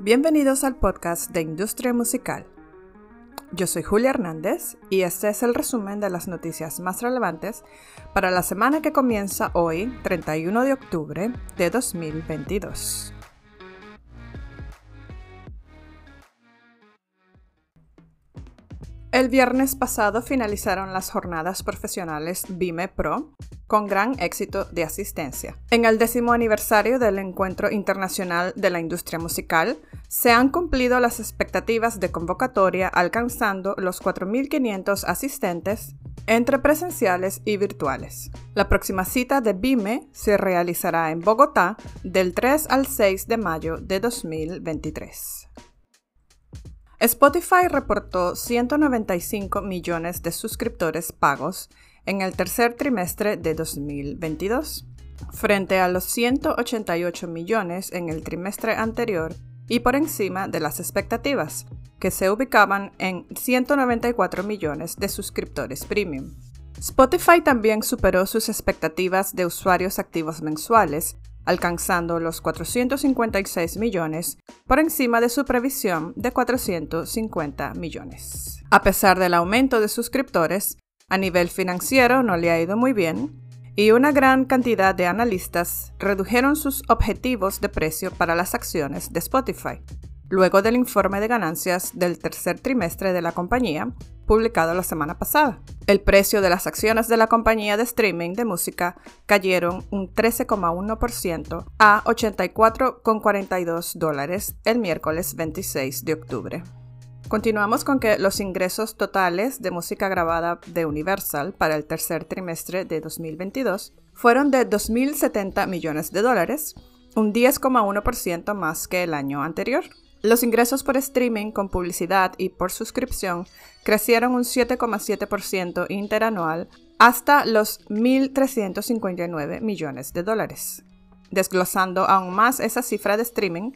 Bienvenidos al podcast de Industria Musical. Yo soy Julia Hernández y este es el resumen de las noticias más relevantes para la semana que comienza hoy, 31 de octubre de 2022. El viernes pasado finalizaron las jornadas profesionales BIME Pro con gran éxito de asistencia. En el décimo aniversario del Encuentro Internacional de la Industria Musical, se han cumplido las expectativas de convocatoria alcanzando los 4.500 asistentes entre presenciales y virtuales. La próxima cita de BIME se realizará en Bogotá del 3 al 6 de mayo de 2023. Spotify reportó 195 millones de suscriptores pagos en el tercer trimestre de 2022, frente a los 188 millones en el trimestre anterior y por encima de las expectativas, que se ubicaban en 194 millones de suscriptores premium. Spotify también superó sus expectativas de usuarios activos mensuales alcanzando los 456 millones por encima de su previsión de 450 millones. A pesar del aumento de suscriptores, a nivel financiero no le ha ido muy bien y una gran cantidad de analistas redujeron sus objetivos de precio para las acciones de Spotify, luego del informe de ganancias del tercer trimestre de la compañía, publicado la semana pasada. El precio de las acciones de la compañía de streaming de música cayeron un 13,1% a 84,42 dólares el miércoles 26 de octubre. Continuamos con que los ingresos totales de música grabada de Universal para el tercer trimestre de 2022 fueron de 2.070 millones de dólares, un 10,1% más que el año anterior. Los ingresos por streaming con publicidad y por suscripción crecieron un 7,7% interanual hasta los 1.359 millones de dólares. Desglosando aún más esa cifra de streaming,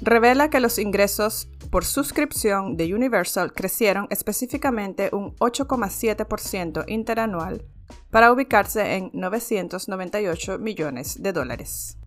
revela que los ingresos por suscripción de Universal crecieron específicamente un 8,7% interanual para ubicarse en 998 millones de dólares.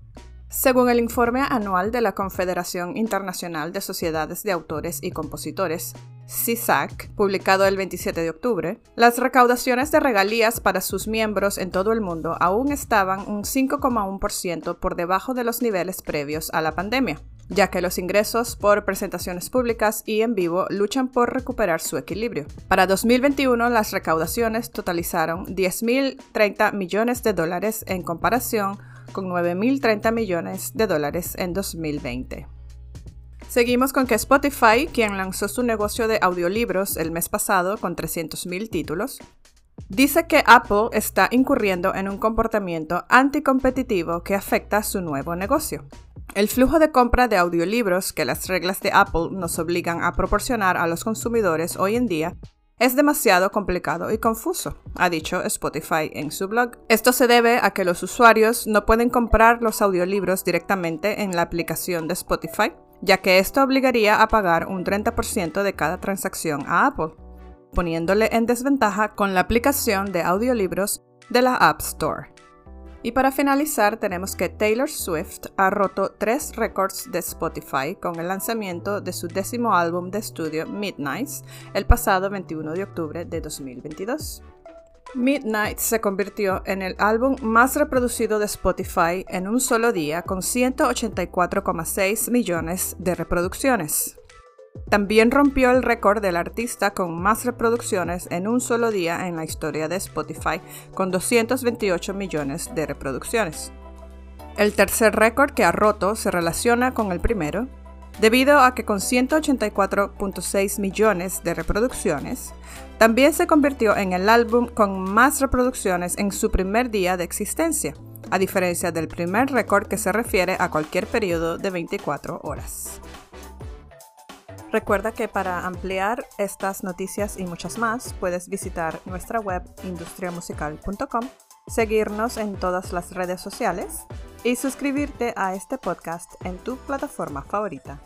Según el informe anual de la Confederación Internacional de Sociedades de Autores y Compositores, CISAC, publicado el 27 de octubre, las recaudaciones de regalías para sus miembros en todo el mundo aún estaban un 5,1% por debajo de los niveles previos a la pandemia, ya que los ingresos por presentaciones públicas y en vivo luchan por recuperar su equilibrio. Para 2021, las recaudaciones totalizaron 10.030 millones de dólares en comparación con 9.030 millones de dólares en 2020. Seguimos con que Spotify, quien lanzó su negocio de audiolibros el mes pasado con 300.000 títulos, dice que Apple está incurriendo en un comportamiento anticompetitivo que afecta su nuevo negocio. El flujo de compra de audiolibros que las reglas de Apple nos obligan a proporcionar a los consumidores hoy en día es demasiado complicado y confuso, ha dicho Spotify en su blog. Esto se debe a que los usuarios no pueden comprar los audiolibros directamente en la aplicación de Spotify, ya que esto obligaría a pagar un 30% de cada transacción a Apple, poniéndole en desventaja con la aplicación de audiolibros de la App Store. Y para finalizar, tenemos que Taylor Swift ha roto tres récords de Spotify con el lanzamiento de su décimo álbum de estudio Midnights el pasado 21 de octubre de 2022. Midnight se convirtió en el álbum más reproducido de Spotify en un solo día con 184,6 millones de reproducciones. También rompió el récord del artista con más reproducciones en un solo día en la historia de Spotify, con 228 millones de reproducciones. El tercer récord que ha roto se relaciona con el primero, debido a que con 184.6 millones de reproducciones, también se convirtió en el álbum con más reproducciones en su primer día de existencia, a diferencia del primer récord que se refiere a cualquier periodo de 24 horas. Recuerda que para ampliar estas noticias y muchas más puedes visitar nuestra web industriamusical.com, seguirnos en todas las redes sociales y suscribirte a este podcast en tu plataforma favorita.